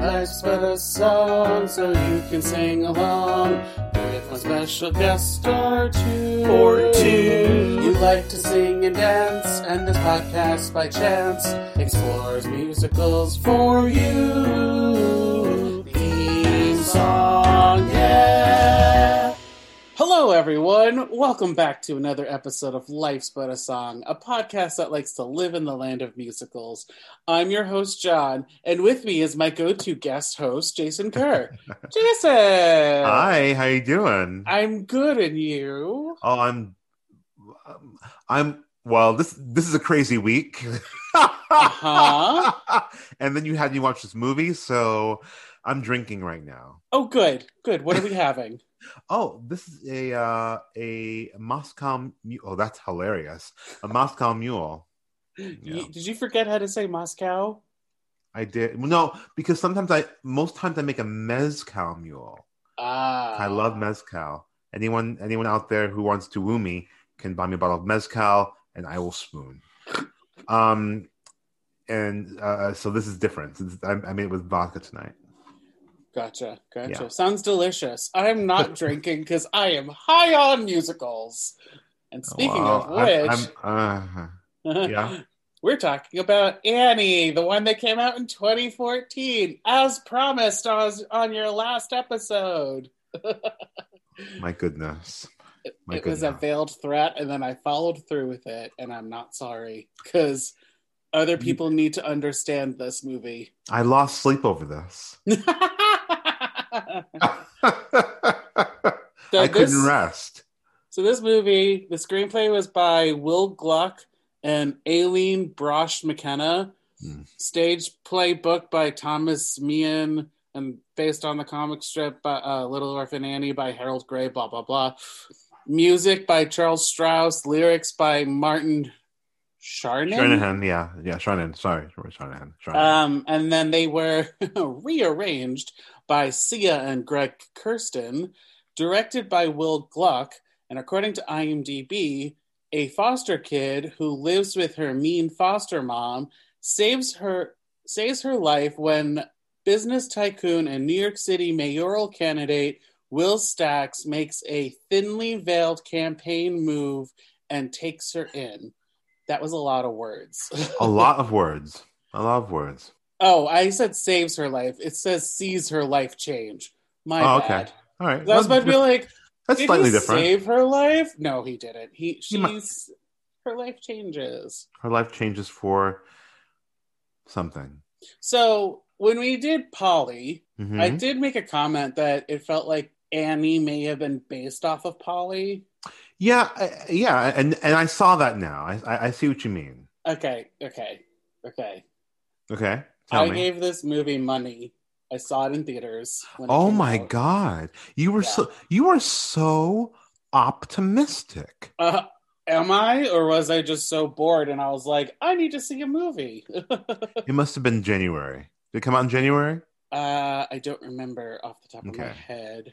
Life's but a song, so you can sing along with my special guest star two. Or two. You like to sing and dance, and this podcast by chance explores musicals for you. Hello, everyone. Welcome back to another episode of Life's But a Song, a podcast that likes to live in the land of musicals. I'm your host, John, and with me is my go-to guest host, Jason Kerr. Jason, Hi, how you doing? I'm good, and you? Oh, I'm, I'm. Well, this this is a crazy week. Uh-huh. and then you had me watch this movie, so I'm drinking right now. Oh, good, good. What are we having? Oh, this is a uh, a Moscow. Mu- Oh, that's hilarious. A Moscow Mule. You- Yeah. did you forget how to say Moscow? I did no because sometimes I most times I make a mezcal mule. Ah, I love mezcal. Anyone anyone out there who wants to woo me can buy me a bottle of mezcal and I will spoon. Um, and uh, so this is different. I, I made it with vodka tonight. Gotcha, gotcha. Yeah. Sounds delicious. I'm not drinking because I am high on musicals. And speaking Well, of which, I'm- uh, yeah. we're talking about Annie, the one that came out in 2014, as promised on, on your last episode. my goodness. My it was a veiled threat, and then I followed through with it, and I'm not sorry because other Mm. people need to understand this movie. I lost sleep over this. So I couldn't this- rest. So this movie, the screenplay was by Will Gluck and Aline Brosh McKenna. Hmm. Stage play book by Thomas Meehan and based on the comic strip by uh, Little Orphan Annie by Harold Gray. Blah blah blah. Music by Charles Strouse. Lyrics by Martin Charnin. Shanahan, yeah, yeah, Shanahan. Sorry. Shanahan. Um, and then they were rearranged by Sia and Greg Kurstin, directed by Will Gluck, and according to IMDb, a foster kid who lives with her mean foster mom saves her saves her life when business tycoon and New York City mayoral candidate Will Stacks makes a thinly veiled campaign move and takes her in. That was a lot of words. a lot of words. A lot of words. Oh, I said saves her life. It says sees her life change. My Oh, okay. bad. All right. I was about to be like, That's slightly he different. save her life? No, he didn't. He He mu- she's her life changes. Her life changes for something. So when we did Polly, Mhm. I did make a comment that it felt like Annie may have been based off of Polly. Yeah, yeah, and and I saw that now. I I, I see what you mean. Okay, okay, okay. Okay, I me. gave this movie money. I saw it in theaters. when oh my out. god, you were Yeah. so you were so optimistic. Uh, am I, or was I just so bored and I was like, I need to see a movie? It must have been January. Did it come out in January? uh, I don't remember off the top of my head,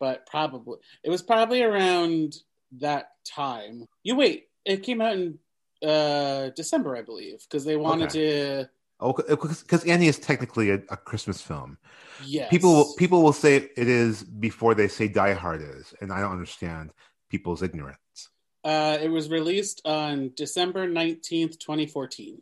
but probably it was probably around that time. You wait, it came out in uh December, I believe, because they wanted to. Oh, because Annie is technically a, a Christmas film. Yes, People will- people will say it is before they say Die Hard is, and I don't understand people's ignorance. Uh, it was released on December nineteenth, twenty fourteen.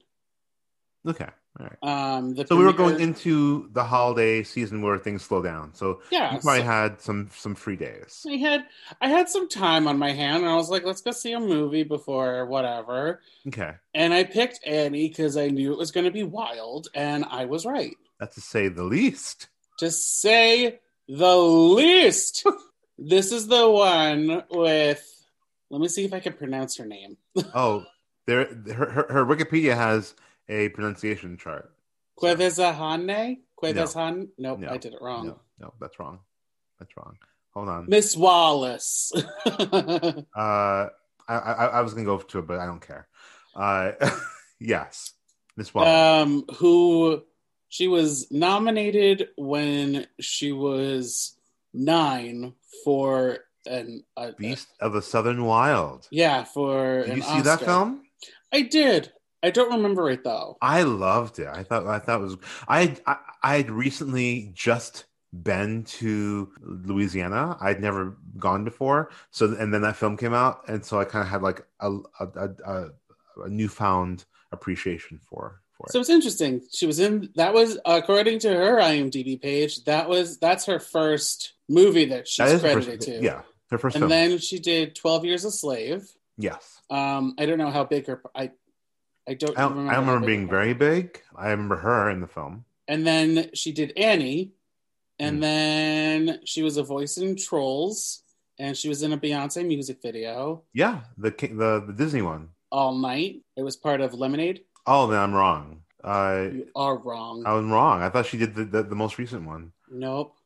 Okay, right. Um, the So we were going into the holiday season where things slow down. So Yeah, you probably so- had some some free days. I had I had some time on my hand, and I was like, let's go see a movie before whatever. Okay, And I picked Annie because I knew it was going to be wild, and I was right. that's to say the least. To say the least. this is the one with. Let me see if I can pronounce her name. Oh, there her, her, her Wikipedia has a pronunciation chart. Cuevazahane? Cuevazhan? Nope, No. I did it wrong. No, no, that's wrong. That's wrong. Hold on. Miss Wallis. Uh, I, I I was gonna go to it, but I don't care. Uh, yes, Miss Wallis. um, who she was nominated when she was nine for an a, Beast of the Southern Wild. yeah for Did you see that film? I did. I don't remember it though. I loved it. I thought I thought it was I I I had recently just been to Louisiana. I'd never gone before. So and then that film came out, and so I kind of had like a a, a, a, a newfound appreciation for for So it's interesting. She was in that was according to her IMDb page. That was that's her first movie that she's That credited first, to. yeah, her first and film. then she did Twelve Years a Slave. yes, Um, I don't know how big her. I I don't. I don't, remember I remember being very big. I remember her in the film. And then she did Annie, and Hmm. then she was a voice in Trolls, and she was in a Beyonce music video Yeah, the the the Disney one. all night. It was part of Lemonade. Oh, then I'm wrong. Uh, You are wrong. I was wrong. I thought she did the, the, the most recent one. Nope.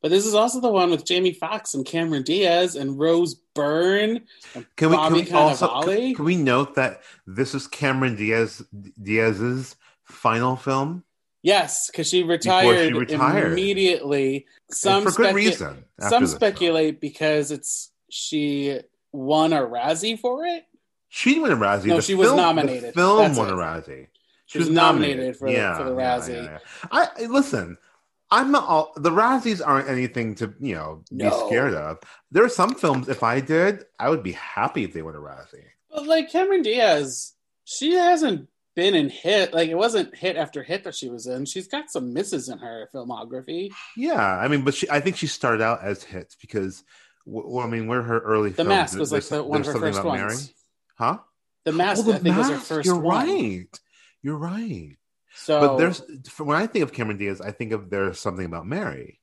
But this is also the one with Jamie Foxx and Cameron Diaz and Rose Byrne and Can we, Bobby can we also can, can we note that this is Cameron Diaz Diaz's final film Yes, because she retired, retired. immediately. Some and for good reason. Some this film. speculate because it's she won a Razzie for it. She didn't win a Razzie. No, The she was nominated. The film That's won it. a Razzie. She was nominated for the- for the Razzie. I I- listen. I'm not all the Razzies aren't anything to you know be No. scared of. There are some films. If I did, I would be happy if they won a Razzie. But like Cameron Diaz, she hasn't been in hit like it wasn't hit after hit that she was in. She's got some misses in her filmography. Yeah, I mean, but she, I think she started out as hits because, well, I mean, where her early The films, Mask was like the one of her first ones. Mary, huh? The Mask, oh, I think, was her first You're one. right. You're right. So, but there's when I think of Cameron Diaz, I think of there's something about Mary.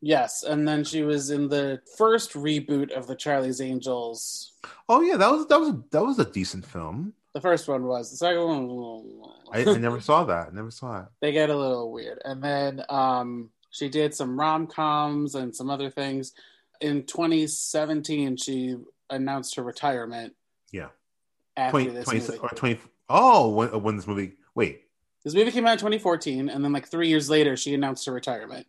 yes, and then she was in the first reboot of the Charlie's Angels. Oh yeah, that was that was that was a decent film. The first one was the second one. I, I never saw that. I never saw it. they get a little weird. And then um, she did some rom coms and some other things. In 2017, she announced her retirement. Yeah. After 20, this 20 movie. or 20 Oh, when, when this movie? Wait. This movie came out in 2014, and then like three years later, she announced her retirement.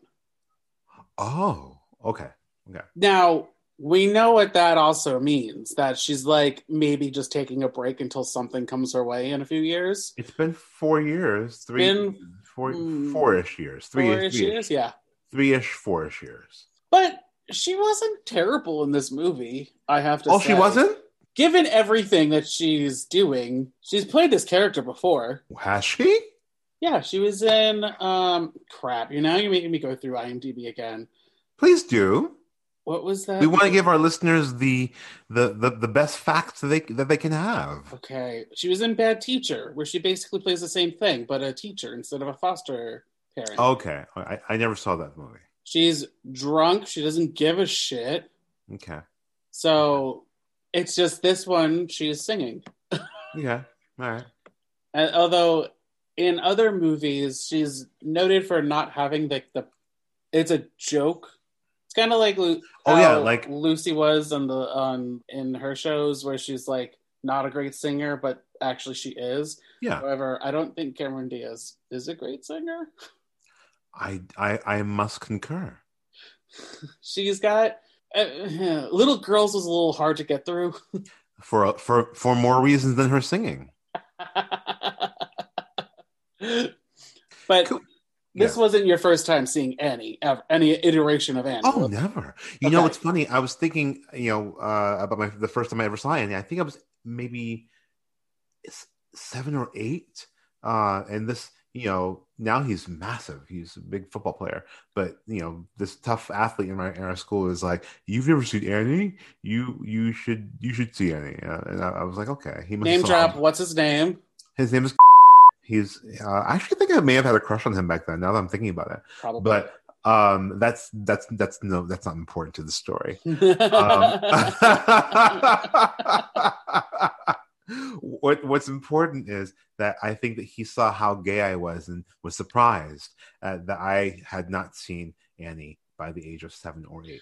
Oh, okay. Okay. Now we know what that also means. That she's like maybe just taking a break until something comes her way in a few years. It's been four years. Three, Been, four, mm, four-ish years. Three, Four-ish three-ish. years, yeah. three-ish, four-ish years. But she wasn't terrible in this movie. I have to. Oh, say. she wasn't. given everything that she's doing, she's played this character before. Has she? Yeah, she was in um crap. You know, you're making me go through IMDb again. Please do. What was that? We want to give our listeners the the the, the best facts that they that they can have. Okay, she was in Bad Teacher, where she basically plays the same thing, but a teacher instead of a foster parent. Okay, I, I never saw that movie. She's drunk. She doesn't give a shit. Okay, So it's just this one. She is singing. yeah, all right. Uh, although in other movies, she's noted for not having like the. It's a joke. It's kind of like Lu- Oh, yeah, like- Lucy was on the on in her shows where she's like not a great singer, but actually she is. Yeah, However, I don't think Cameron Diaz is a great singer. I I I must concur. She's got uh, little girls was a little hard to get through. For for for more reasons than her singing. but Cool. this Yeah. wasn't your first time seeing Annie, ever, any iteration of Annie. Oh, never. You know, Okay. it's funny. I was thinking, you know, uh, about my the first time I ever saw Annie. I think I was maybe seven or eight. Uh, and this, you know, now he's massive. He's a big football player. But you know, this tough athlete in my in our school is like, "You've never seen Annie? You you should you should see Annie." Uh, and I, I was like, "Okay." He must Name drop. him. What's his name? His name is. He's. Uh, I actually think I may have had a crush on him back then. Now that I'm thinking about it, Probably. but um, that's that's that's no, that's not important to the story. Um, what what's important is that I think that he saw how gay I was and was surprised uh, that I had not seen Annie by the age of seven or eight.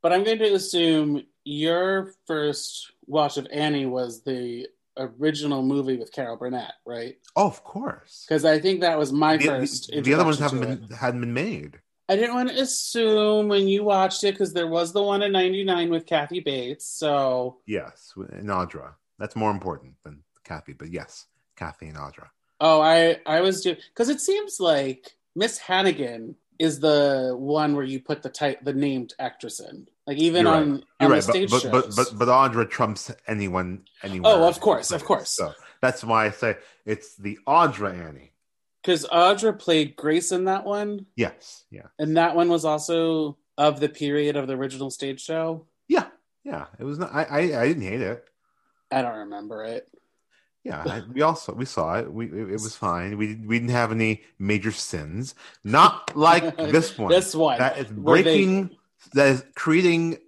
but I'm going to assume your first watch of Annie was the original movie with Carol Burnett, right? Oh, of course. Because I think that was my The, first. the- the other ones haven't been it. hadn't been made. I didn't want to assume when you watched it because there was the one in '99 with Kathy Bates. So Yes, and Audra. That's more important than Kathy, but yes, Kathy and Audra. Oh, I I was doing because it seems like Miss Hannigan is the one where you put the type the named actress in. Like even You're on, right. on You're the right, stage but, but, shows. but but but Audra trumps anyone anywhere. Oh, of course, of course. So that's why I say it's the Audra Annie. because Audra played Grace in that one, Yes, yeah, and that one was also of the period of the original stage show. yeah, yeah. It was not. I I, I didn't hate it. I don't remember it. Yeah, I, we also we saw it. We it, it was fine. We we didn't have any major sins. Not like this one. This one that is breaking. That is creating.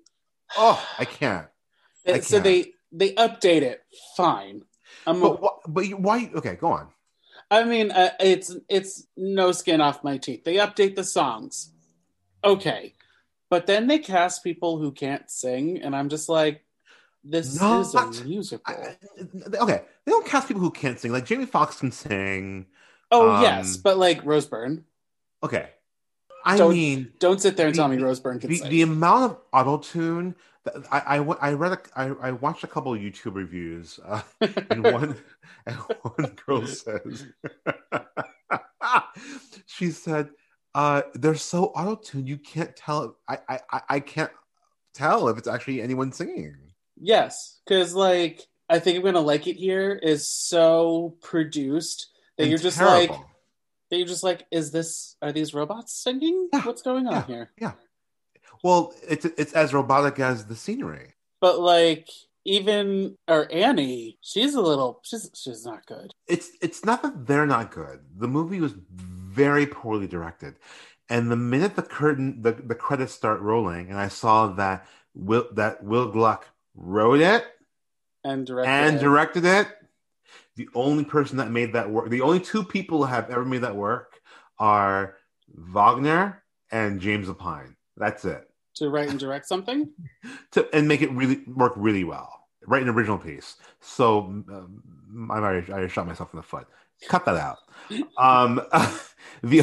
Oh, I can't. I so can't. they they update it. Fine. I'm, But wh- but you- why? Okay, go on. I mean, uh, it's it's no skin off my teeth. They update the songs, okay, but then they cast people who can't sing, and I'm just like, this Not- is a musical. I, okay, they don't cast people who can't sing. Like Jamie Foxx can sing. oh um, yes, but like Rose Byrne. Okay, I Don't- mean don't sit there and the- tell me Rose Byrne can the, sing. the amount of auto tune. I, I I read a, I, I watched a couple of YouTube reviews, uh, and one and one girl says she said uh, they're so auto tuned you can't tell. I, I I- can't tell if it's actually anyone singing. yes, because like I think I'm gonna like it here is so produced that And you're just like terrible. That you're just like, is this are these robots singing? Yeah, What's going on yeah. here? Yeah. Well, it's it's as robotic as the scenery. But like even or Annie, she's a little she's she's not good. it's it's not that they're not good. The movie was very poorly directed, and the minute the curtain the, the credits start rolling, and I saw that Will that Will Gluck wrote it And directed and it. directed it, the only person that made that work, the only two people who have ever made that work are Wagner and James Lapine. That's it. to write and direct something. To and make it really work really well. Write an original piece. So um, I already, I already shot myself in the foot. Cut that out. Um, the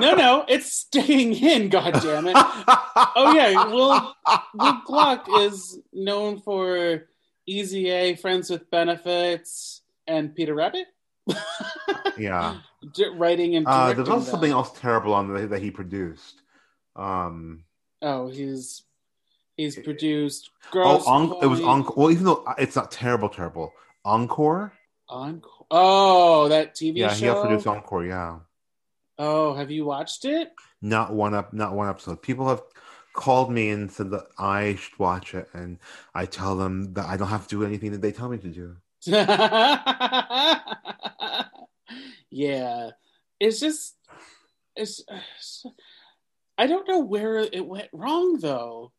No, no, it's staying in. God damn it! Oh yeah, Will Will Gluck is known for Easy A, Friends with Benefits, and Peter Rabbit. yeah. Writing and Uh, there's also them. something else terrible on the, that he produced. Um, Oh, he's he's produced. oh, Girls on, it was Encore. Well, even though it's not terrible, terrible. Encore. Encore. Oh, that TV show. Yeah, he show. helped produce Encore. Yeah. Oh, have you watched it? Not one up, not one episode. People have called me and said that I should watch it, and I tell them that I don't have to do anything that they tell me to do. yeah, it's just it's. I don't know where it went wrong though.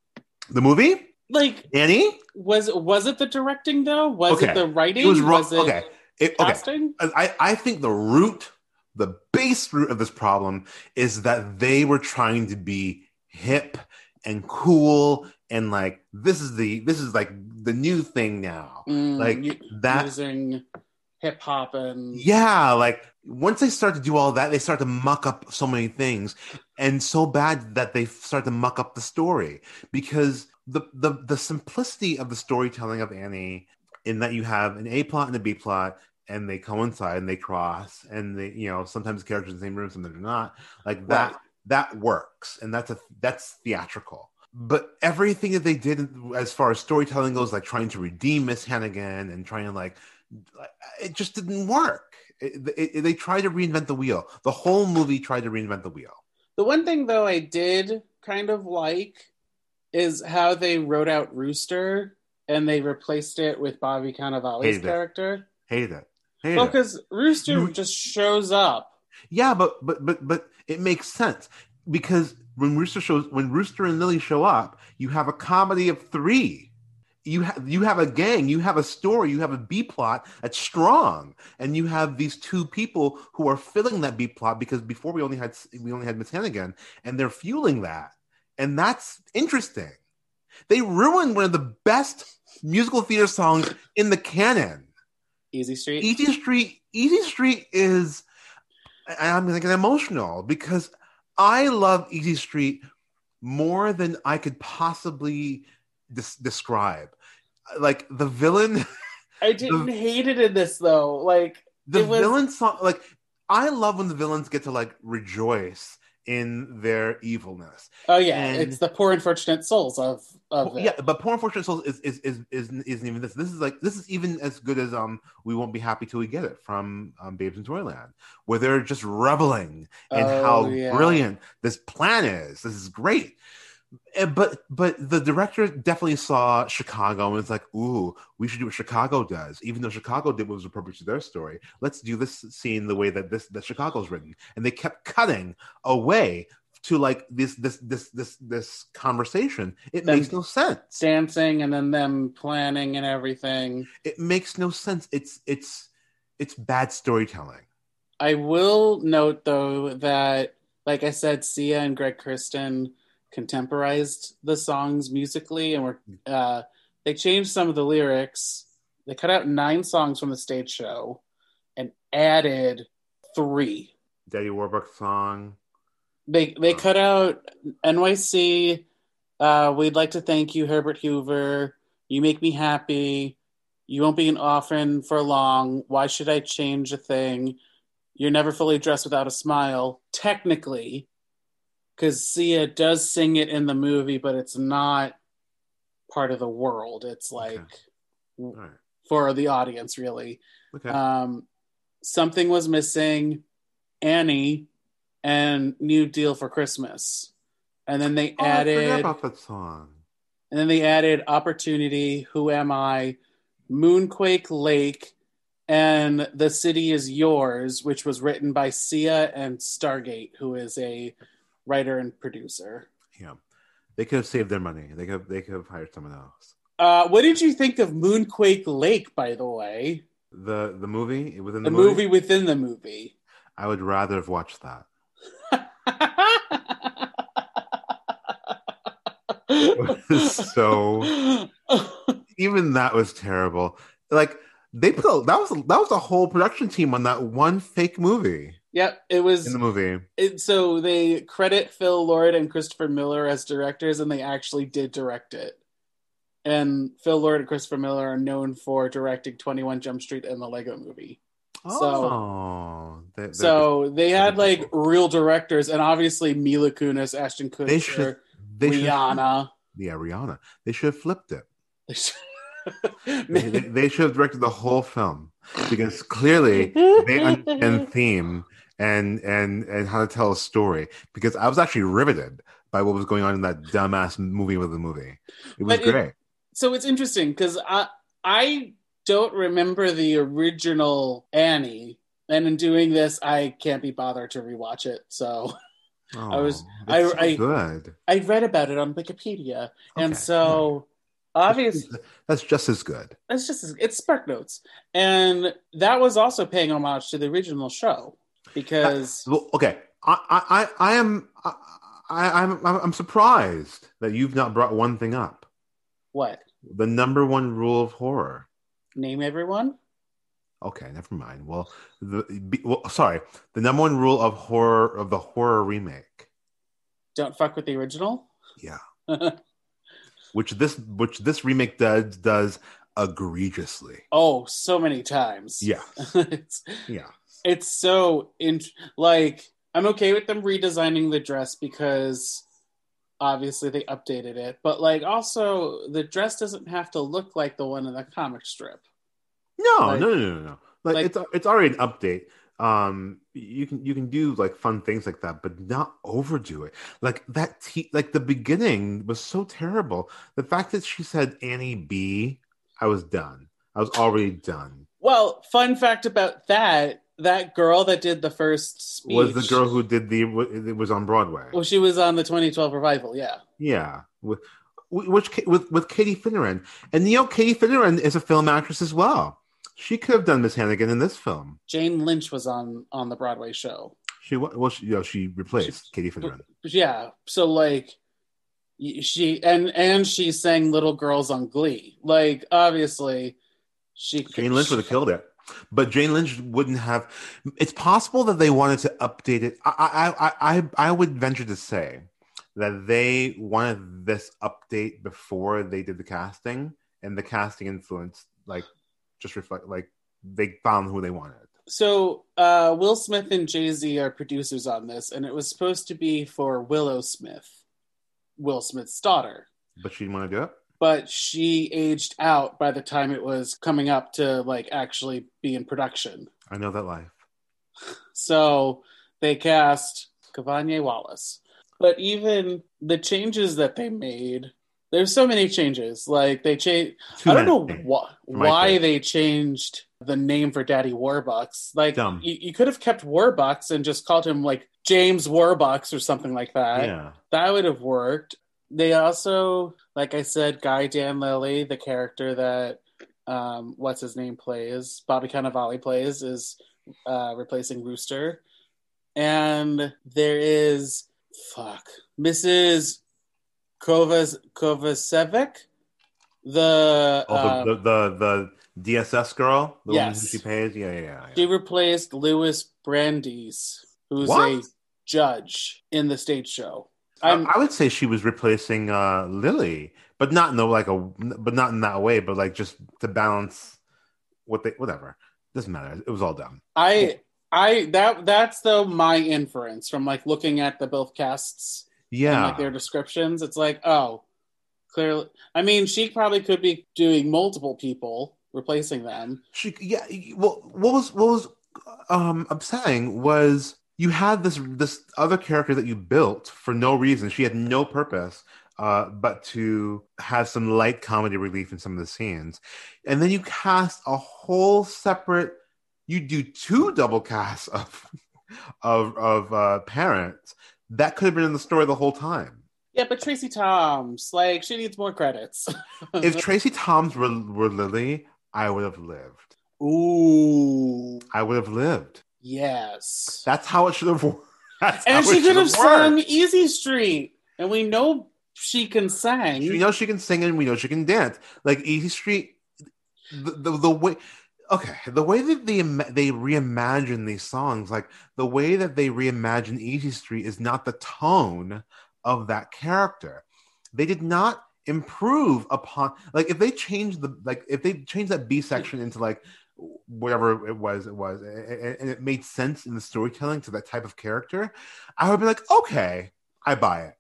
The movie, Like, Annie. was was it the directing though? Was Okay. it the writing? It was wrong. Was it okay. It, okay. casting? I, I think the root, the base root of this problem is that they were trying to be hip and cool and like this is the this is like the new thing now. Mm, Like that using hip hop and yeah, like once they start to do all that, they start to muck up so many things, and so bad that they start to muck up the story because the the the simplicity of the storytelling of Annie, in that you have an A plot and a B plot, and they coincide and they cross, and they you know sometimes the characters in the same room, sometimes they're not. Like that Right. that works, and that's a that's theatrical. But everything that they did as far as storytelling goes, like trying to redeem Miss Hannigan and trying to like it just didn't work. It, it, they tried to reinvent the wheel. The whole movie tried to reinvent the wheel. The one thing though I did kind of like is how they wrote out Rooster and they replaced it with Bobby Cannavale's Hated it. character. Hated it. Hated Well, because Rooster You- just shows up. Yeah, but but but but it makes sense because when Rooster shows when Rooster and Lily show up, you have a comedy of three. You have you have a gang, you have a story, you have a B plot that's strong, and you have these two people who are filling that B plot because before we only had we only had Miss Hannigan, and they're fueling that, and that's interesting. They ruined one of the best musical theater songs in the canon. Easy Street. Easy Street, Easy Street is, I'm gonna get emotional because I love Easy Street more than I could possibly des- describe. Like the villain, I didn't The- hate it in this though. Like the was- villain song like i love when the villains get to like rejoice in their evilness oh yeah, And- it's the poor unfortunate souls of yeah but poor unfortunate souls is is, is is isn't even this this is like this is even as good as um we won't be happy till we get it from um babes in toyland where they're just reveling in Oh, how yeah. brilliant this plan is this is great And- but but the director definitely saw Chicago and was like, "Ooh, we should do what Chicago does." Even though Chicago did what was appropriate to their story, let's do this scene the way that this that Chicago's written. And they kept cutting away to like this this this this this conversation. It Them- makes no sense. dancing and then them planning and everything. It makes no sense. It's it's it's bad storytelling. I will note though that, like I said, Sia and Greg Kurstin contemporized the songs musically, and were uh, they changed some of the lyrics. They cut out nine songs from the stage show and added three. Daddy Warbucks song. They they cut out NYC. Uh, we'd like to thank you, Herbert Hoover. You make me happy. You won't be an orphan for long. Why should I change a thing? You're never fully dressed without a smile. Technically, because Sia does sing it in the movie, but it's not part of the world. It's like right. for the audience, really. Okay. Um, something was missing. Annie and New Deal for Christmas, and then they Oh, added, about that song. and then they added Opportunity, Who Am I, Moonquake Lake, and The City Is Yours, which was written by Sia and Stargate, who is a writer and producer. Yeah, they could have saved their money. They could have, they could have hired someone else. Uh, what did you think of Moonquake Lake, by the way? The the movie within The, the, movie within the movie. I would rather have watched that. so even that was terrible. Like they put a, that was that was a whole production team on that one fake movie yep, it was. in the movie. It, so they credit Phil Lord and Christopher Miller as directors, and they actually did direct it. And Phil Lord and Christopher Miller are known for directing Twenty One Jump Street and the Lego Movie. So- oh, they, they're- So they had like real directors, and obviously Mila Kunis, Ashton Kutcher, they should they should Rihanna. yeah Rihanna. They should have flipped it. They, They they, they should have directed the whole film because clearly they understand theme and and and how to tell a story. Because I was actually riveted by what was going on in that dumbass movie with the movie. It was But it- great. so it's interesting because I I don't remember the original Annie, and in doing this, I can't be bothered to rewatch it. So Oh, was- I- so I- good. I read about it on Wikipedia, and Okay, so obviously That's just as good. it's just it's Spark Notes, and that was also paying homage to the original show because uh, Well, okay, I I I I am I, I I'm I'm surprised that you've not brought one thing up. what The number one rule of horror. Name everyone. Okay, never mind. Well, the be, well, sorry. The number one rule of horror of the horror remake. Don't fuck with the original. Yeah, which this which this remake does does egregiously. oh, so many times. Yeah, it's yeah. it's so in like I'm okay with them redesigning the dress because obviously they updated it, but like also the dress doesn't have to look like the one in the comic strip. No, Like- no, no, no, no. Like, like- it's it's already an update. Um, you can you can do like fun things like that, but not overdo it. Like that, te- like the beginning was so terrible. The fact that she said Annie B, I was done. I was already done. Well, fun fact about that: that girl that did the first speech Was the girl who did the it was on Broadway? Well, she was on the 2012 revival. Yeah. Yeah, with which with with Katie Finneran, and you know Katie Finneran is a film actress as well. She could have done Miss Hannigan in this film. Jane Lynch was on on the Broadway show. She well, she, you know, she replaced Katie Finneran. Yeah, so like she and and she sang "Little Girls" on Glee. Like obviously, she Jane Lynch would have killed it, but Jane Lynch wouldn't have. It's possible that they wanted to update it. I I I I, would venture to say that they wanted this update before they did the casting, and the casting influenced like just reflect like they found who they wanted. So uh, Will Smith and Jay Z are producers on this, and it was supposed to be for Willow Smith, Will Smith's daughter. But she didn't want to do it. But she aged out by the time it was coming up to like actually be in production. I know that life. So they cast Cavanye Wallis. But even the changes that they made, there's so many changes. Like they changed. I don't know wh- why they changed the name for Daddy Warbucks. Like you, you could have kept Warbucks and just called him like James Warbucks or something like that. Yeah. That would have worked. They also, like I said, Guy Dan Lilly, the character that um, what's his name plays, Bobby Cannavale plays, is uh, replacing Rooster. And there is fuck Mrs. Kovas Kovacevic, the, Oh, um, the, the, the DSS girl, the Yes. she pays. Yeah, yeah, yeah. she replaced Louis Brandeis, who's What? a judge in the stage show. I, would say she was replacing uh, Lily, but not in the, like a, but not in that way, but like just to balance what they, whatever. Doesn't matter. It was all dumb. I I that that's though my inference from like looking at the both casts and Yeah, like their descriptions. It's like, oh, clearly. I mean, she probably could be doing multiple people replacing them. she. Yeah. Well, what was what was um upsetting was you had this this other character that you built for no reason. She had no purpose. Uh, but to have some light comedy relief in some of the scenes, and then you cast a whole separate. You do two double casts of of of uh, parents that could have been in the story the whole time. Yeah, but Tracie Thoms, like, she needs more credits. If Tracie Thoms were were Lily, I would have lived. Ooh, I would have lived. Yes. That's how it should have worked. That's And she could have sung Easy Street, and we know she can sing. We know she can sing and we know she can dance. Like Easy Street, the, the, the way, okay, the way that they they reimagine these songs, like the way that they reimagine Easy Street is not the tone of that character. They did not improve upon like if they changed the like if they changed that B section into like whatever it was it was and it made sense in the storytelling to that type of character i would be like okay i buy it.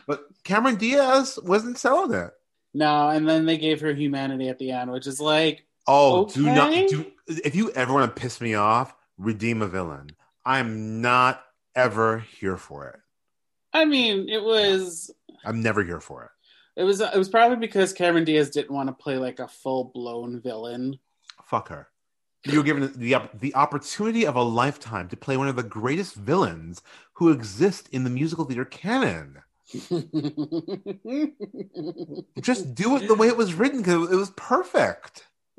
But cameron diaz wasn't selling it. No, and then they gave her humanity at the end, which is like, oh do not do if you ever want to piss me off redeem a villain. I'm not ever here for it. I mean, it was i'm never here for it. It was it was probably because Cameron Diaz didn't want to play like a full blown villain. fuck her you were given the, the opportunity of a lifetime to play one of the greatest villains who exist in the musical theater canon just do it the way it was written because it was perfect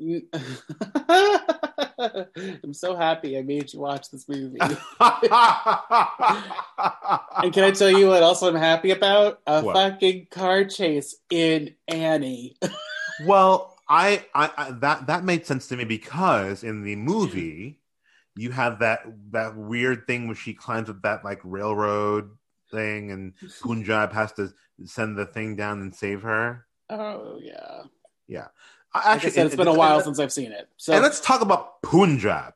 I'm so happy I made you watch this movie. And can I tell you what else I'm happy about? A What? fucking car chase in Annie. well, I, I, I that that made sense to me because in the movie you have that that weird thing where she climbs up that like railroad thing and Punjab has to send the thing down and save her. Oh yeah. Yeah. I- Like I said, it's been a while since I've seen it. So and let's talk about Punjab.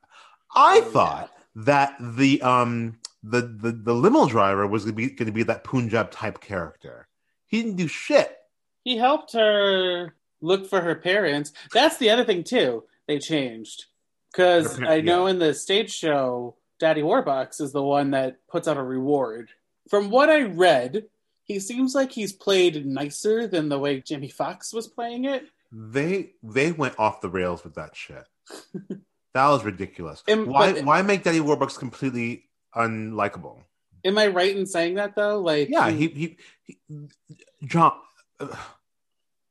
I Oh, thought that the um the the, the limo driver was gonna be going to be that Punjab type character. He didn't do shit. he helped her look for her parents. That's the other thing too. They changed because I know yeah. in the stage show, Daddy Warbucks is the one that puts out a reward. From what I read, he seems like he's played nicer than the way Jimmy Fox was playing it. They they went off the rails with that shit. that was ridiculous. And- why but- why make Daddy Warbucks completely unlikable? Am I right in saying that though? Like, Yeah, he he, he John uh,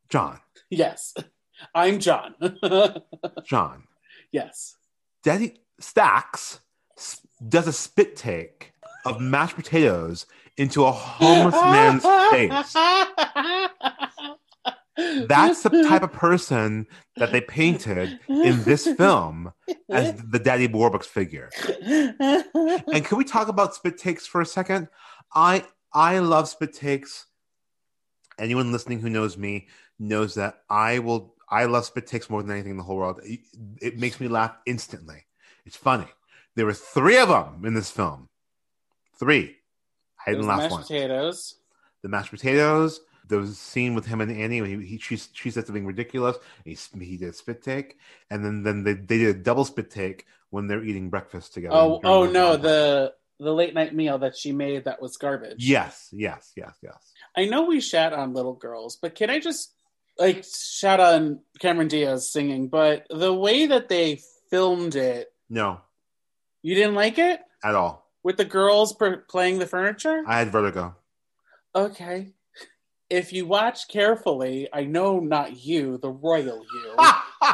John yes, I'm John. John yes. Daddy Stacks does a spit take of mashed potatoes into a homeless man's face. That's the type of person that they painted in this film as the Daddy Warbucks figure. And can we talk about spit takes for a second? I I love spit takes. Anyone listening who knows me knows that I will I love spit takes more than anything in the whole world. It, it makes me laugh instantly. It's funny. There were three of them in this film. Three. I didn't laugh one. the laugh mashed once. potatoes. The mashed potatoes. There was a scene with him and Annie. When he, he she, she said something ridiculous. He, he did a spit take, and then then they, they did a double spit take when they're eating breakfast together. Oh, oh no, the the late night meal that she made that was garbage. yes, yes, yes, yes. I know we shat on little girls, but can I just like shout on Cameron Diaz singing? But the way that they filmed it, No, you didn't like it at all. with the girls per- playing the furniture. I had vertigo. Okay, if you watch carefully, I know not you, the royal you.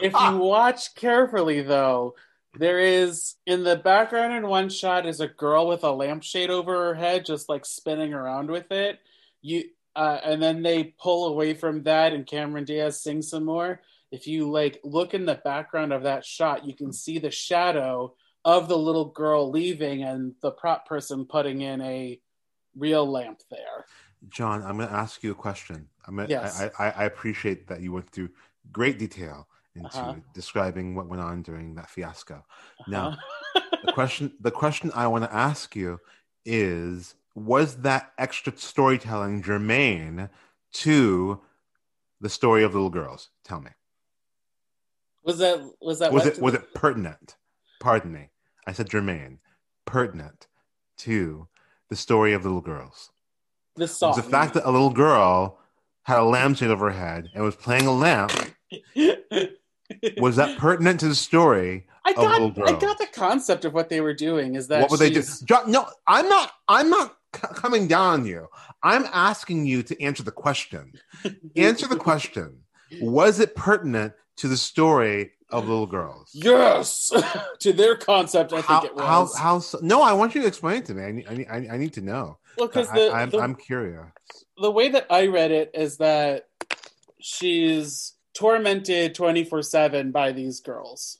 if you watch carefully, though, there is in the background in one shot is a girl with a lampshade over her head, just like spinning around with it. You uh, and then they pull away from that, and Cameron Diaz sings some more. If you like look in the background of that shot, you can see the shadow of the little girl leaving, and the prop person putting in a real lamp there. John, I'm going to ask you a question. I'm gonna, Yes. I, I, I appreciate that you went through great detail into Uh-huh. describing what went on during that fiasco. Now, Uh-huh. the question the question I want to ask you is was that extra storytelling germane to the story of little girls? Tell me. was that was that Was it was it pertinent? Pardon me. I said germane. Pertinent to the story of little girls. the song? Was the fact that a little girl had a lampshade over her head and was playing a lamp was that pertinent to the story I got I got the concept of what they were doing. Is that what would they do? no, I'm not. I'm not c- coming down on you. I'm asking you to answer the question. Answer the question. Was it pertinent to the story of little girls? Yes, to their concept, I think it was. how how so? No, I want you to explain it to me. I need I need, I need- to know. well, because the, I'm, the, I'm curious. the way that I read it is that she's tormented twenty four seven by these girls,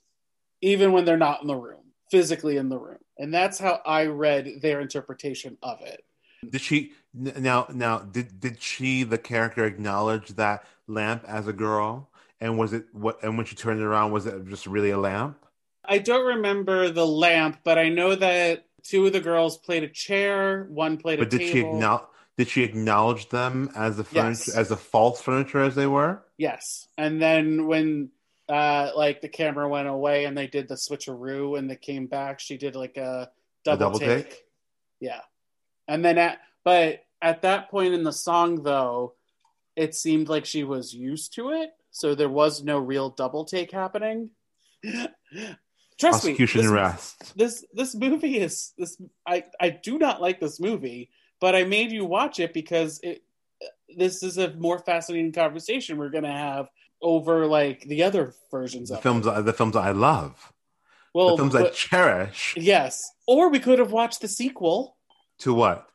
even when they're not in the room, physically in the room, and that's how I read their interpretation of it. Did she now now did did she the character acknowledge that lamp as a girl? And was it what? And when she turned it around, was it just really a lamp? I don't remember the lamp, but I know that two of the girls played a chair, one played But a did she table. acknowledge? Did she acknowledge them as the furniture, Yes. as the false furniture as they were? Yes, and then when uh like the camera went away and they did the switcheroo and they came back, she did like a double, double take. take? Yeah, and then at but at that point in the song though, it seemed like she was used to it, so there was no real double take happening. Trust me, this- this this movie is this I I do not like this movie, but I made you watch it because it this is a more fascinating conversation we're gonna have over like the other versions The of films, It. the films I love, Well, the films I cherish. yes, or we could have watched the sequel, To what?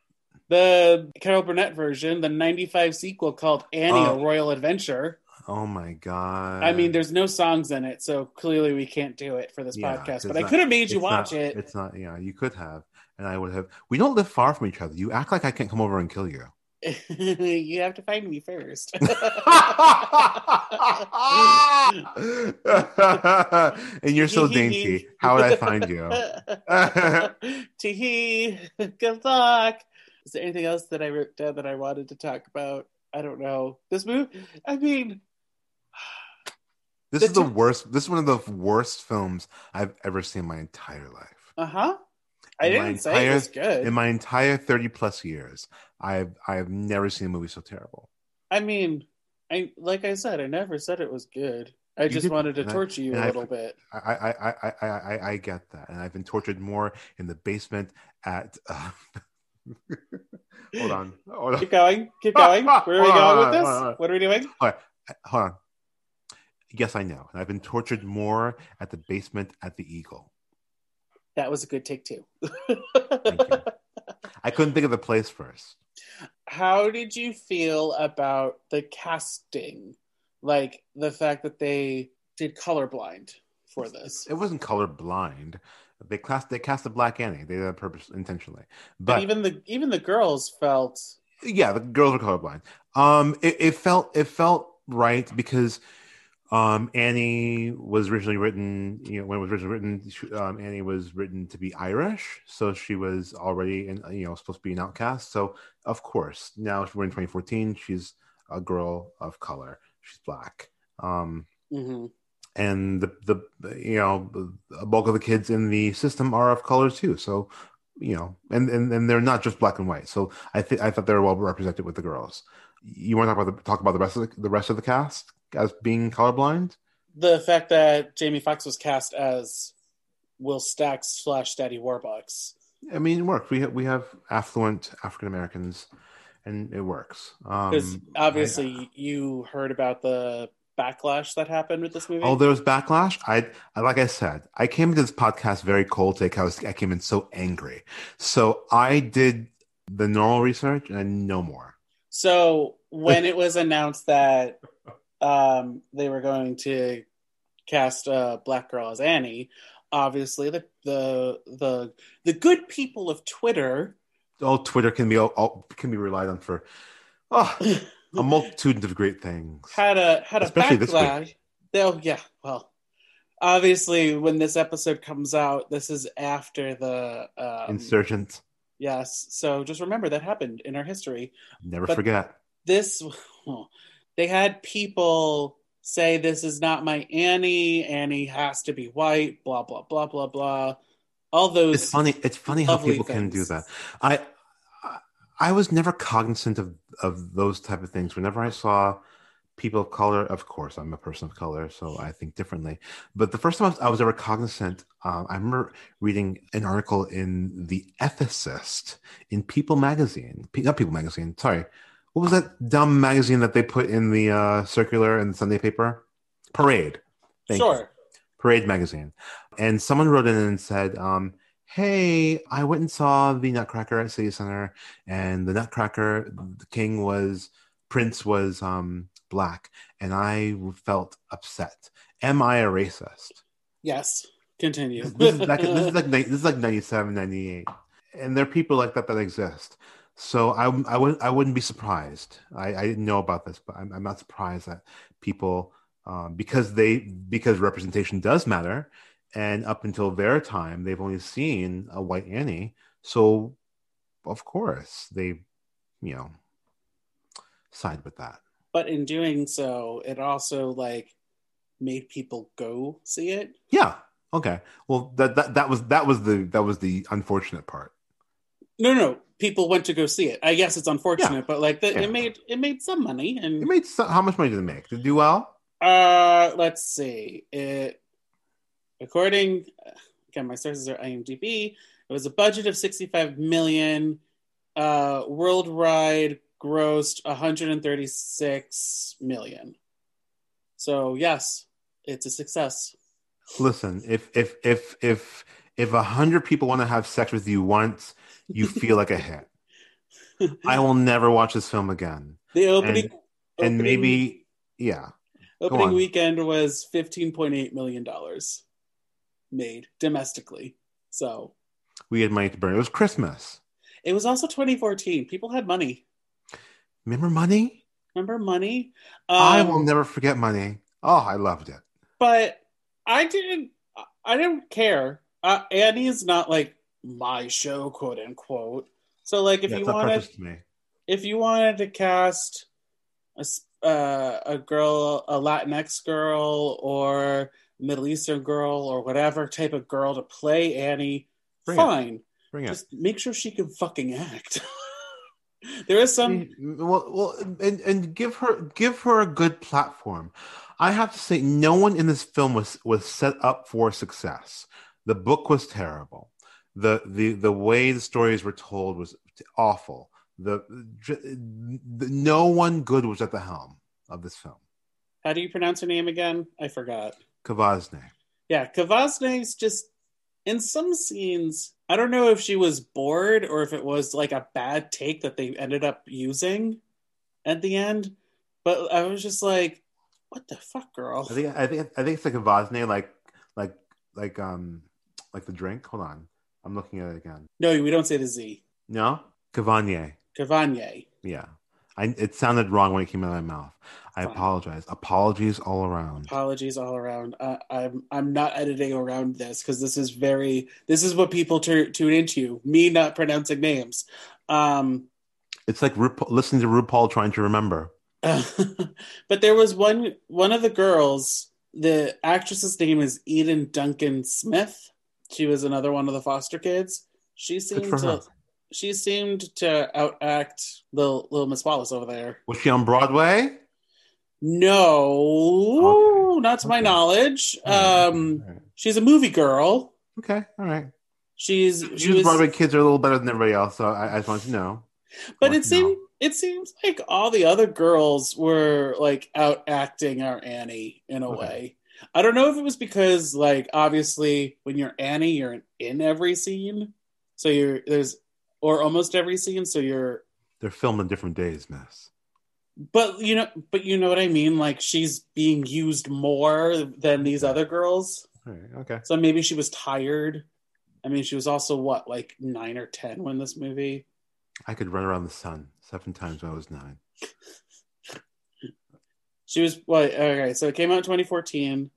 the Carol Burnett version, the '95 sequel called Annie: Oh. A Royal Adventure. Oh my god! I mean, there's no songs in it, so clearly we can't do it for this Yeah, podcast. But I could have made you watch not- it. It's not. Yeah, you could have, and I would have. We don't live far from each other. You act like I can't come over and kill you. you have to find me first. and you're so dainty. How would I find you? Tee good luck. Is there anything else that I wrote down that I wanted to talk about? I don't know. This movie, I mean, This The is the two- worst. This is one of the worst films I've ever seen in my entire life. uh huh. I didn't say it was good. In my entire thirty plus years, I've I have never seen a movie so terrible. I mean, I like I said, I never said it was good. I You just did- wanted to and I- torture you a a I- little bit. I I, I, I, I, I- I get that, and I've been tortured more in the basement at. Uh... hold on, hold on. Keep going. Keep going. Where are we going with on, hold on. this? What are we doing? Hold on. Yes, I know, and I've been tortured more at the basement at the Eagle. That was a good take too. I couldn't think of the place first. How did you feel about the casting? Like the fact that they did colorblind for this. It wasn't color blind. They cast they cast a black Annie. They did that purpose intentionally. But But even the even the girls felt yeah, the girls were colorblind. Um, it, it felt it felt right because Um, Annie was originally written, you know, when it was originally written, she- um, Annie was written to be Irish, so she was already, in, you know, supposed to be an outcast. So, of course, now we're in 2014. She's a girl of color. She's black. Um, hmm and the the you know the bulk of the kids in the system are of color too. So you know, and and, and they're not just black and white. So I think I thought they were well represented with the girls. You want to talk about the, talk about the rest of the, the rest of the cast as being colorblind? The fact that Jamie Foxx was cast as Will Stacks slash Daddy Warbucks. I mean, it works. We have, we have affluent African Americans, and it works. Because Um, obviously you heard about the backlash that happened with this movie. Oh, there was backlash. I, I like I said, I came into this podcast very cold. 'cause I was I came in so angry. So I did the normal research and no more. So when it was announced that um, they were going to cast a black girl as Annie, obviously the the the the good people of Twitter Oh, Twitter can be all, all, can be relied on for oh, a multitude of great things. had a had a Especially backlash. Oh yeah, well, obviously when this episode comes out, this is after the um, Insurgent, yes. So just remember that happened in our history. never but- forget. this they had people say this is not my Annie. Annie has to be white. Blah blah blah blah blah. All those. It's funny. It's funny how people can do that. I, I I was never cognizant of of those type of things. Whenever I saw people of color, of course, I'm a person of color, so I think differently. But the first time I was, I was ever cognizant, um, I remember reading an article in the Ethicist in People magazine, Pe- not People magazine. Sorry, what was that dumb magazine that they put in the uh, circular and Sunday paper? Parade. Thank you. sure. Parade magazine, and someone wrote in and said, um, "Hey, I went and saw the Nutcracker at City Center, and the Nutcracker, the king was Prince was um, black, and I felt upset. Am I a racist?" Yes. Continue. This is like this is like this is like 97, 98. and there are people like that that exist. So I I would I wouldn't be surprised. I, I didn't know about this, but I'm, I'm not surprised that people um, because they because representation does matter, and up until their time they've only seen a white Annie. So of course they, you know, side with that. But in doing so, it also like made people go see it. Yeah. Okay. Well, that that that was that was the that was the unfortunate part. No, no. People went to go see it. I guess it's unfortunate, Yeah. but like the, Yeah. it made it made some money. And It made so, how much money did it make? Did it do well? Uh, let's see. It according again, my sources are IMDb. It was a budget of 65 million. Uh, worldwide grossed 136 million. So yes, it's a success. Listen, if if if if if a hundred people want to have sex with you once, you feel like a hit. I will never watch this film again. The opening And opening- maybe, yeah, opening weekend was 15.8 million dollars made domestically. So we had money to burn. It was Christmas. it was also 2014. People had money. Remember money? Remember money? I Um, will never forget money. Oh, I loved it. but I didn't. I didn't care. Uh, Annie is not like my show, quote unquote. So, like, if Yeah, you wanted, if you wanted to cast a uh, a girl, a Latinx girl, or Middle Eastern girl, or whatever type of girl to play Annie, Bring it. fine. Bring it. Just make sure she can fucking act. there is some. Mm, well, well, and and give her give her a good platform. I have to say, no one in this film was was set up for success. The book was terrible. the the The way the stories were told was awful. The, the no one good was at the helm of this film. How do you pronounce her name again? I forgot. Kavazne. Yeah, Kavazne's just in some scenes. I don't know if she was bored or if it was like a bad take that they ended up using at the end. But I was just like, "What the fuck, girl?" I think I think I think it's like Kavazne, like like like um like the drink. Hold on, I'm looking at it again. No, we don't say the Z. No, Cavagné. Kavanye. Yeah, I, it sounded wrong when it came out of my mouth. I Fine. apologize. Apologies all around. Apologies all around. Uh, I'm I'm not editing around this because this is very this is what people tu- tune into. Me not pronouncing names. Um, It's like RuPaul, listening to RuPaul trying to remember. but there was one one of the girls. The actress's name is Eden Duncan Smith. She was another one of the foster kids. She seemed to her. She seemed to outact little little Miss Wallis over there. Was she on Broadway? No, Okay. not to my knowledge. All. Um, right. she's a movie girl. Okay, all right. She's she was, Broadway kids are a little better than everybody else, so I, I just wanted to know. but it seemed it seems like all the other girls were like out acting our Annie in a Okay. way. I don't know if it was because like obviously when you're Annie, you're in every scene, so you're there's or almost every scene, so you're. They're filmed on different days, miss. But you know, but you know what I mean. Like she's being used more than these other girls. Right, okay. So maybe she was tired. I mean, she was also what, like nine or ten when this movie. I could run around the sun seven times when I was nine. She was what? Okay, so it came out in 2014.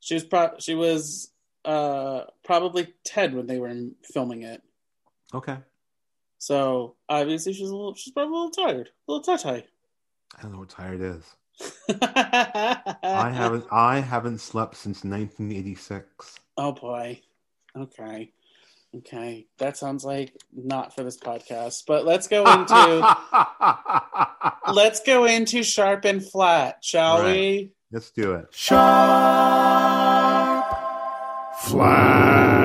She was pro- she was uh probably ten when they were filming it. Okay. So obviously she's a little she's probably a little tired, a little tie I don't know what tired is. I haven't I haven't slept since 1986. Oh boy. Okay. Okay. That sounds like not for this podcast. But let's go into let's go into sharp and flat, shall Right. we? Let's do it. Sharp, flat.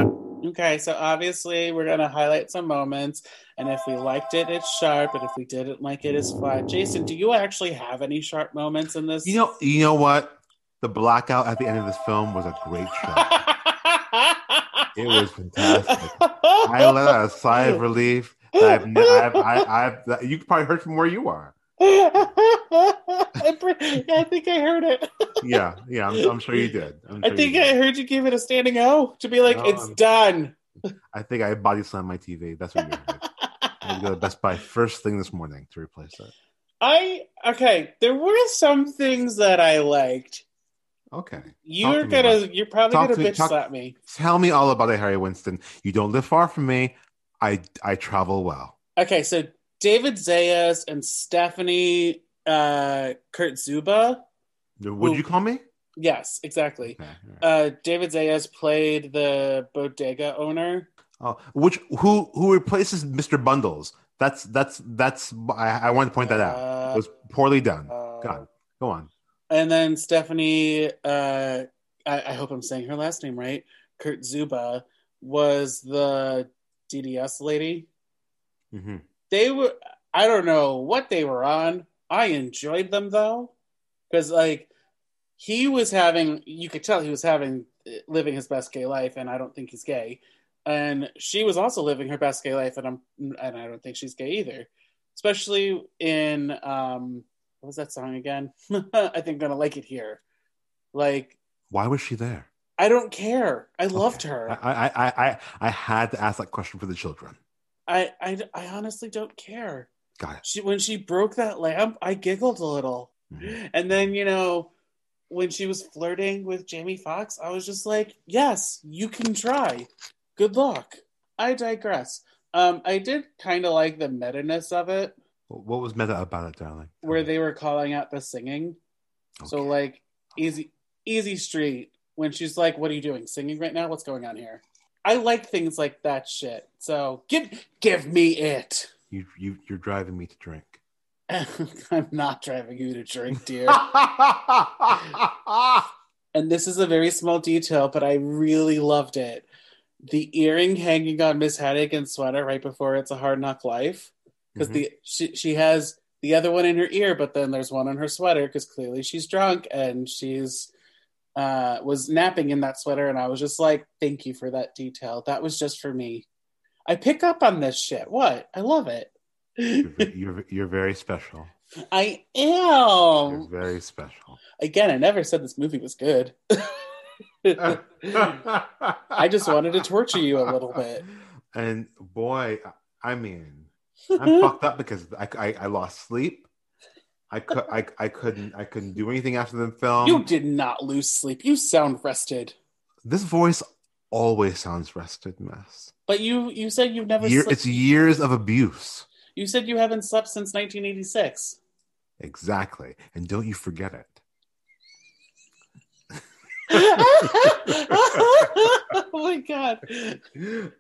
Okay, so obviously we're gonna highlight some moments, and if we liked it, it's sharp, and if we didn't like it, it's flat. Jason, do you actually have any sharp moments in this? You know, you know what? The blackout at the end of this film was a great shot. It was fantastic. I let out a sigh of relief. I've, I've, I, I've, you probably heard from where you are. I pre- I think I heard it. Yeah, yeah, I'm, I'm sure you did. I'm I think you I heard you give it a standing O to be like, No, it's I'm- done. I think I body slammed my TV. That's what you heard. I go to Best Buy first thing this morning to replace it. I okay. There were some things that I liked. Okay. You're gonna, you're probably Talk gonna to me- bitch talk- slap me. Tell me all about it, Harry Winston. You don't live far from me. I I travel well. Okay, so David Zayas and Stephanie uh, Kurtzuba. Would you call me? Yes, exactly. Okay, right. Uh, David Zayas played the bodega owner. Oh, which who who replaces Mr. Bundles? That's that's that's. I, I want to point that out. Uh, It was poorly done. uh, Go on, go on. And then Stephanie, uh, I, I hope I'm saying her last name right. Kurtzuba was the DDS lady. hmm They were, I don't know what they were on. I enjoyed them though, because like he was having, you could tell he was having living his best gay life, and I don't think he's gay. And she was also living her best gay life, and I'm, and I don't think she's gay either. Especially in, um, what was that song again? I think I'm gonna like it here. Like Why was she there? I don't care. I loved Okay. her. I, I I I I had to ask that question for the children. I, I I honestly don't care. Got it. She when she broke that lamp, I giggled a little. Mhm. And then, you know, when she was flirting with Jamie Foxx, I was just like, yes, you can try. Good luck. I digress. Um, I did kind of like the meta-ness of it, What was meta about it, darling? Where they were calling out the singing. So, like, easy, easy street. When she's like, "What are you doing? Singing right now? What's going on here?" I like things like that shit. So give give me it. you you you're driving me to drink. I'm not driving you to drink, dear. and this is a very small detail, but I really loved it. The earring hanging on Miss Hannigan's sweater right before "It's a Hard Knock Life," because Mhm. the she she has the other one in her ear, but then there's one on her sweater because clearly she's drunk and she's uh was napping in that sweater, and I was just like, "Thank you for that detail. That was just for me." I pick up on this shit. What? I love it. you're, you're you're very special. I You're am. very special. Again, I never said this movie was good. I just wanted to torture you a little bit. And boy, I mean, I'm fucked up because I, I, I lost sleep. I could I, I couldn't I couldn't do anything after the film. you did not lose sleep. You sound rested. This voice always sounds rested, mess. But you you said you've never Year, slept. it's years of abuse. You said you haven't slept since 1986. Exactly. And don't you forget it. oh my god.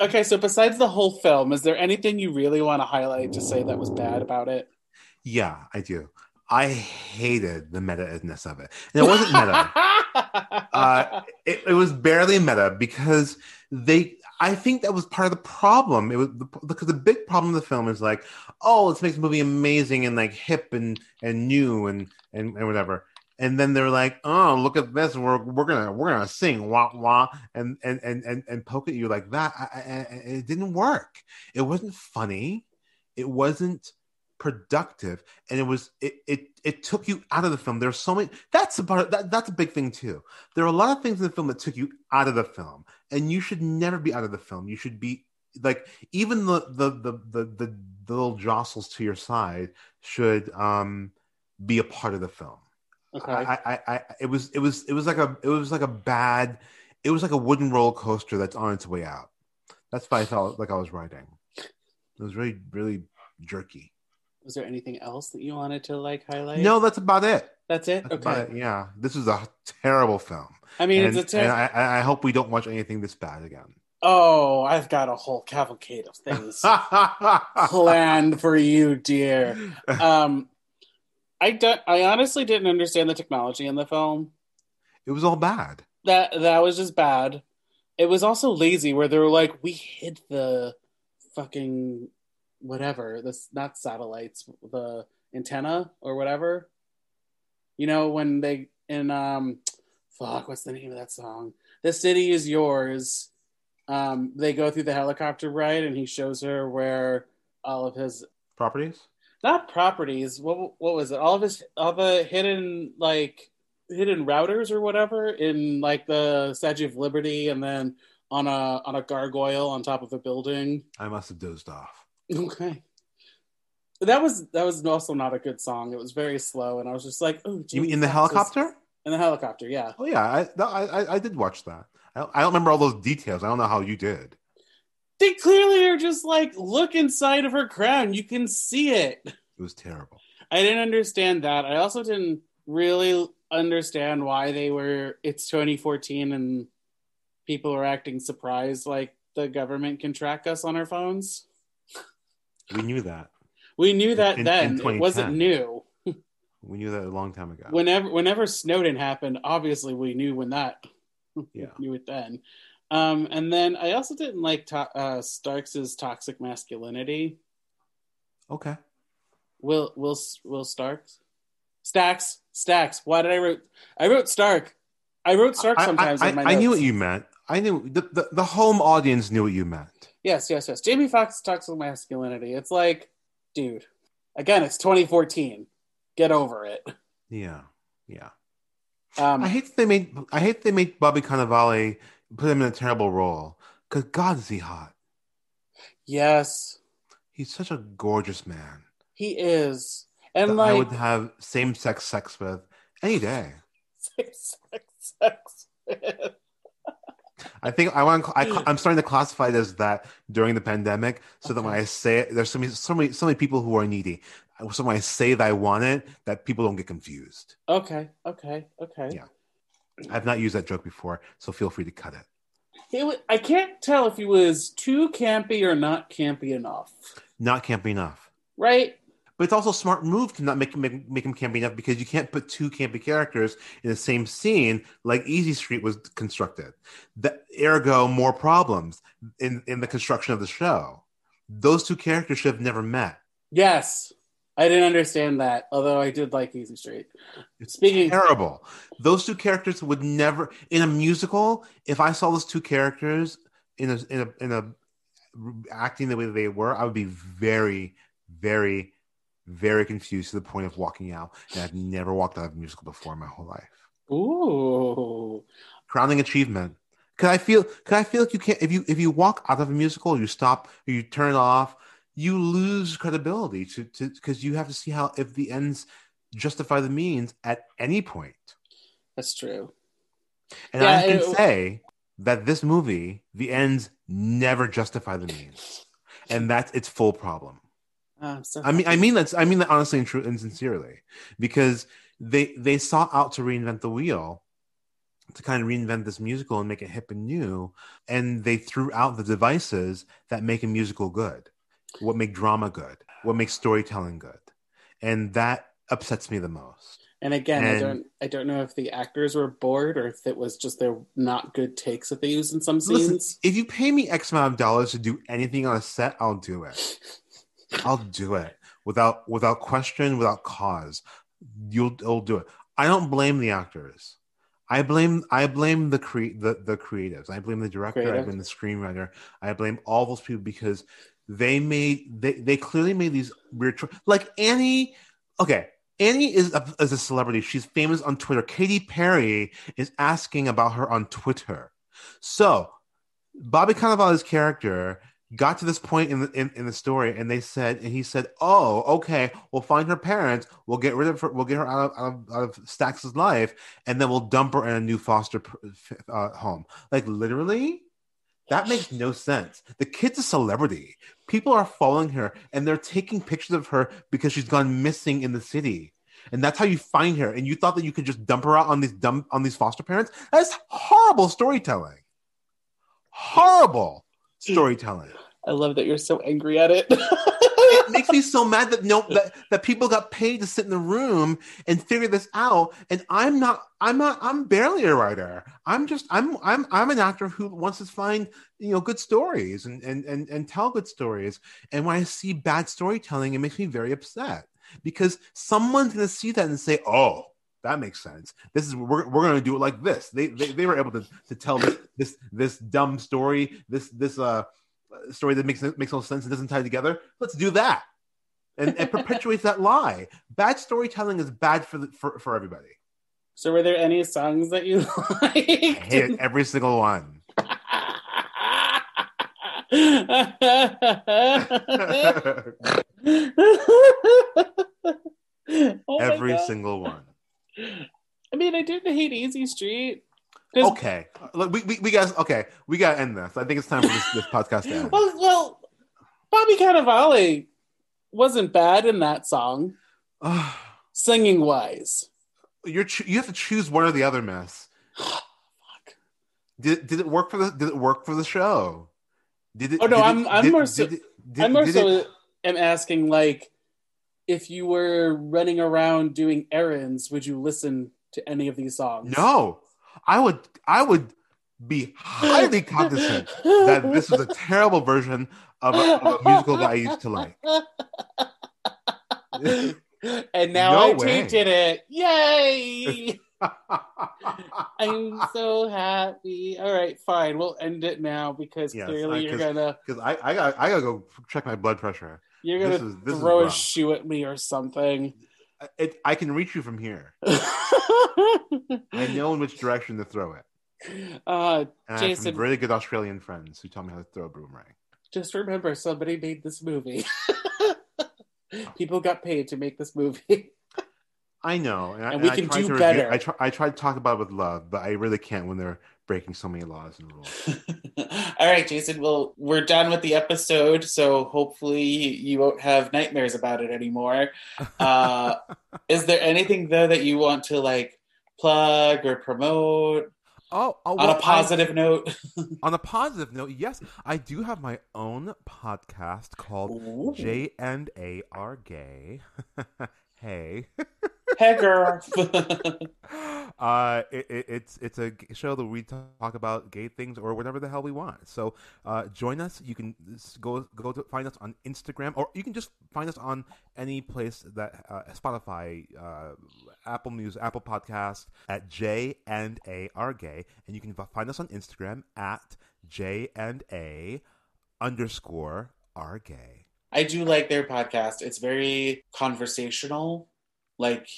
Okay, so besides the whole film, is there anything you really want to highlight to say that was bad about it? Yeah, I do. I hated the meta-ness of it. And it wasn't meta. uh, it, it was barely meta because they i think that was part of the problem it was the, because the big problem of the film is like oh let's make the movie amazing and like hip and and new and and, and whatever and then they're like oh look at this we're, we're gonna we're gonna sing wah wah and and and and, and poke at you like that I, I, I- it didn't work it wasn't funny it wasn't productive and it was it it it took you out of the film. There's so many that's about that, that's a big thing too. There are a lot of things in the film that took you out of the film and you should never be out of the film. You should be like even the the the the, the, the little jostles to your side should um be a part of the film. Okay. I, I i it was it was it was like a it was like a bad it was like a wooden roller coaster that's on its way out. That's why i felt like i was riding. It was really really jerky was there anything else that you wanted to like highlight? no that's about it That's it? That's okay. it. Yeah, this is a terrible film. I mean, and, it's a and ter- I, I I hope we don't watch anything this bad again. Oh, I've got a whole cavalcade of things planned for you, dear. Um, I do- I honestly didn't understand the technology in the film. it was all bad. That that was just bad. It was also lazy, where they were like, "We hid the fucking whatever. This not satellites, the antenna or whatever." You know when they in um, fuck, what's the name of that song? The city is yours. Um, they go through the helicopter ride, and he shows her where all of his Properties? not properties. What what was it? All of his all the hidden like hidden routers or whatever in like the Statue of Liberty, and then on a on a gargoyle on top of a building. I must have dozed off. Okay. That was that was also not a good song. It was very slow, and I was just like, "Oh, You mean in the helicopter? In the helicopter, yeah. Oh yeah, I I, I- I did watch that. I don't, I don't remember all those details. I don't know how you did. They clearly are just like, look inside of her crown. You can see it. It was terrible. I didn't understand that. I also didn't really understand why they were. It's 2014 and people are acting surprised, like the government can track us on our phones. We knew that. We knew that In- then. in it wasn't new. We knew that a long time ago. Whenever, whenever Snowden happened, obviously we knew when that. Yeah. knew it then. Um, and then I also didn't like to- uh, Starks' toxic masculinity. okay. Will Will Will Starks? Stacks Stacks. Why did I wrote? I wrote Stark. I wrote Stark sometimes I, in my I, I knew what you meant. I knew the, the, the home audience knew what you meant. Yes, yes, yes. Jamie Foxx toxic masculinity. It's like, dude. Again, it's 2014. Get over it. Yeah. Yeah. Um, I hate that they made I hate they made Bobby Cannavale put him in a terrible role. Cause God is he hot. yes, He's such a gorgeous man. he is, and like I would have same sex sex with any day. Same sex, sex, sex. I think I want. I, I'm starting to classify it as that during the pandemic, so that when I say it, there's so many, so many, so many people who are needy. So when I say that I want it, that people don't get confused. okay, okay, okay. Yeah. I've not used that joke before, so feel free to cut it. He wa- I can't tell if he was too campy or not campy enough. Not campy enough, Right? But it's also a smart move to not make make, make him campy enough because you can't put two campy characters in the same scene like Easy Street was constructed. That ergo more problems in in the construction of the show. Those two characters should have never met. Yes. I didn't understand that, although I did like Easy Street. It's Speaking- terrible. Those two characters would never in a musical. If I saw those two characters in a in a in a acting the way they were, I would be very, very, very confused to the point of walking out. And I've never walked out of a musical before in my whole life. Ooh. Crowning achievement. Cause I feel, cause I feel like you can't if you if you walk out of a musical, you stop, you turn it off. you lose credibility to to because you have to see how if the ends justify the means at any point. That's true. And Yeah, I can it- say that this movie, the ends never justify the means, and that's its full problem. I'm so I mean, I mean that's I mean that honestly and true and sincerely, because they they sought out to reinvent the wheel, to kind of reinvent this musical and make it hip and new, and they threw out the devices that make a musical good, what make drama good, what makes storytelling good, and that upsets me the most. And again, I don't I don't know if the actors were bored or if it was just their not good takes that they used in some scenes. Listen, if you pay me X amount of dollars to do anything on a set, I'll do it. I'll do it without without question, without cause. You'll, you'll do it. I don't blame the actors. I blame I blame the cre- the the creatives. I blame the director. I blame the screenwriter. I blame all those people because they made they they clearly made these weird cho- like Annie. Okay, Annie is a, is a celebrity. She's famous on Twitter. Katy Perry is asking about her on Twitter. So Bobby Cannavale's character got to this point in the in, in the story, and they said, and he said, "Oh, okay, we'll find her parents. We'll get rid of her. We'll get her out of out of, out of Stacks's life, and then we'll dump her in a new foster uh, home." Like literally, that makes no sense. The kid's a celebrity. People are following her, and they're taking pictures of her because she's gone missing in the city. And that's how you find her. And you thought that you could just dump her out on these dump on these foster parents? That's horrible storytelling. Horrible storytelling. I love that you're so angry at it. it makes me so mad that no that, that people got paid to sit in the room and figure this out and i'm not i'm not i'm barely a writer i'm just i'm i'm i'm an actor who wants to find you know good stories and and and, and tell good stories and when i see bad storytelling it makes me very upset because someone's going to see that and say oh that makes sense. This is we're, we're going to do it like this. They, they they were able to, to tell this this this dumb story, this this uh story that makes makes no sense and doesn't tie together. Let's do that, and it perpetuates that lie. Bad storytelling is bad for the, for for everybody. so were there any songs that you liked? I hate every single one. Oh every God. single one. I mean, I didn't hate Easy Street. Okay, look, we, we we guys. Okay, we got to end this. I think it's time for this, this podcast to end. Well, well, Bobby Cannavale wasn't bad in that song, singing wise. You're cho- you have to choose one or the other, miss. Did did it work for the did it work for the show? Did it? Oh, no, did I'm- I'm did- more so- did did- I'm more so. It, am asking, like, if you were running around doing errands, would you listen to any of these songs? No, I would I would be highly cognizant that this was a terrible version of a, of a musical that I used to like. and now No I way. tainted it. Yay! I'm so happy. All right, fine. We'll end it now because Yes, clearly I- you're gonna Because I I got I gotta go check my blood pressure. You're gonna is- this is throw a shoe at me or something. I- It, I can reach you from here. I know in which direction to throw it. uh, And I have some really good Australian friends who tell me how to throw a boomerang. just remember, somebody made this movie. People got paid to make this movie. I know, and, I- And we I can do to review- better. I try, I try to talk about it with love, but I really can't when they're breaking so many laws and rules. All right, Jason. Well, we're done with the episode, so hopefully you won't have nightmares about it anymore. Uh, is there anything though that you want to like plug or promote Oh, oh on well, a positive note? On a positive note, yes, I do have my own podcast called Ooh. J and A are gay. Hey. Hey, girl. uh, it, it, it's it's a show that we talk about gay things or whatever the hell we want. So uh, join us. You can go go to find us on Instagram, or you can just find us on any place that uh, Spotify, uh, Apple Music, Apple Podcast at J and A are gay, and you can find us on Instagram at J and A underscore are gay. I do like their podcast. It's very conversational. Like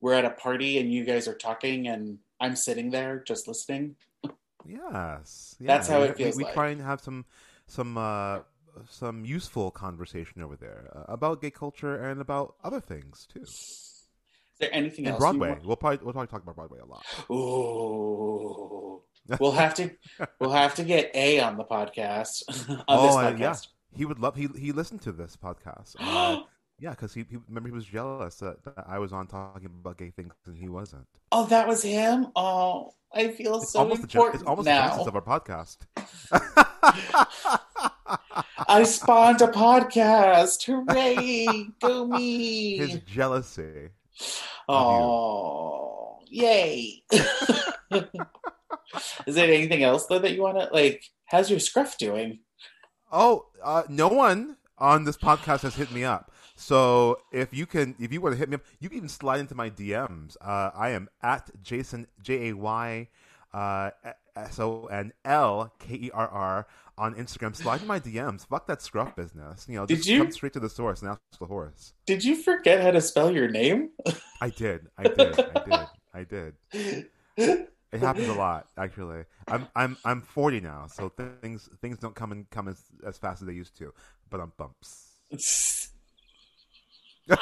we're at a party and you guys are talking, and I'm sitting there just listening. Yes, That's how it feels We, we like. try and have some some uh, some useful conversation over there uh, about gay culture and about other things too. Is there anything And else? Broadway. We'll probably we'll probably talk about Broadway a lot. Ooh. We'll have to we'll have to get A on the podcast on Oh, this uh, podcast. yeah. He would love. He he listened to this podcast. Uh, yeah, because he, he remember he was jealous that, that I was on talking about gay things and he wasn't. Oh, that was him. Oh, I feel It's so almost the gen- it's almost the now. genesis of our podcast. I spawned a podcast. Hooray! Go me! His jealousy. Oh, yay! Is there anything else though that you want to like? How's your scruff doing? Oh, uh, no one on this podcast has hit me up. So if you can, if you want to hit me up, you can even slide into my DMs. Uh, I am at Jason J A Y uh, S O N L K E R R on Instagram. Slide in my DMs. Fuck that scruff business. You know, Did just you- come straight to the source and ask the horse. Did you forget how to spell your name? I did. I did. I did. I did. It happens a lot, actually. I'm I'm I'm 40 now, so things things don't come and come as, as fast as they used to. But I'm bumps.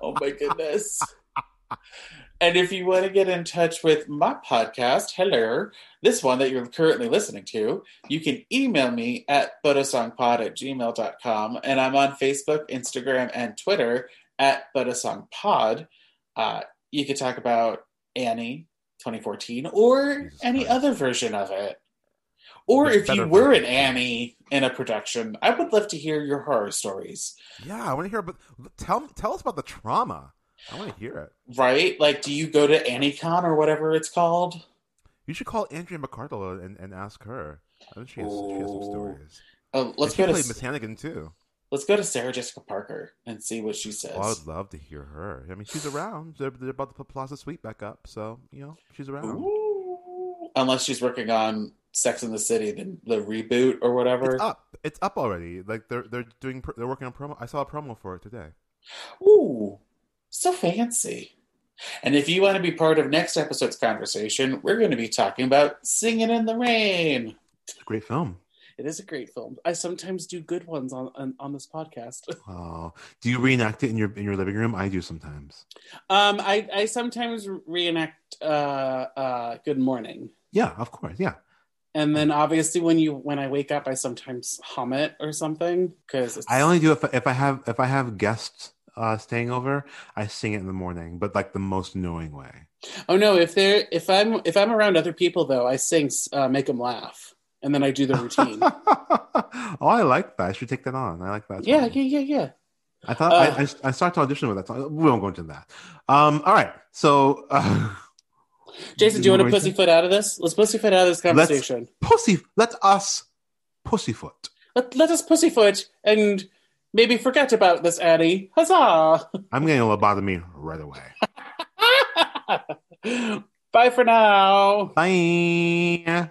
Oh my goodness. And if you want to get in touch with my podcast, hello, this one that you're currently listening to, you can email me at bodasongpod at gmail.com. And I'm on Facebook, Instagram, and Twitter at bodasongpod. Uh, you could talk about Annie 2014 or Jesus any Christ. other version of it. Or There's if you were an. Annie in a production, I would love to hear your horror stories. Yeah, I want to hear about. Tell tell us about the trauma. I want to hear it. Right? Like, do you go to AnnieCon or whatever it's called? You should call Andrea McArdle and, and ask her. I think she has, she has some stories. Oh, let's And go to Miss Hannigan too. Let's go to Sarah Jessica Parker and see what she says. Oh, I would love to hear her. I mean, she's around. They're, they're about to put Plaza Suite back up, so you know she's around. Ooh. Unless she's working on Sex in the City, the, the reboot or whatever. It's up. It's up already. Like they're they're doing they're working on promo. I saw a promo for it today. Ooh, so fancy. And if you want to be part of next episode's conversation, we're going to be talking about Singing in the Rain. It's a great film. It is a great film. I sometimes do good ones on on, on this podcast. Oh, do you reenact it in your in your living room? I do sometimes. Um, I I sometimes reenact uh, uh, Good Morning. Yeah, of course. Yeah. And then obviously when you when I wake up, I sometimes hum it or something because I only do if if I have if I have guests uh, staying over, I sing it in the morning, but like the most annoying way. Oh no! If they're if I'm if I'm around other people though, I sing uh, "Make Them Laugh" and then I do the routine. oh, I like that. I should take that on. I like that. yeah, yeah, yeah, yeah. I thought Uh, I, I I started to audition with that song. We won't go into that. Um. All right. So, uh, Jason, do you want to pussyfoot out of this? Let's pussyfoot out of this conversation. pussy? Let us pussyfoot. Let, let us pussyfoot and maybe forget about this Annie. Huzzah! I'm getting a lobotomy right away. Bye for now. Bye.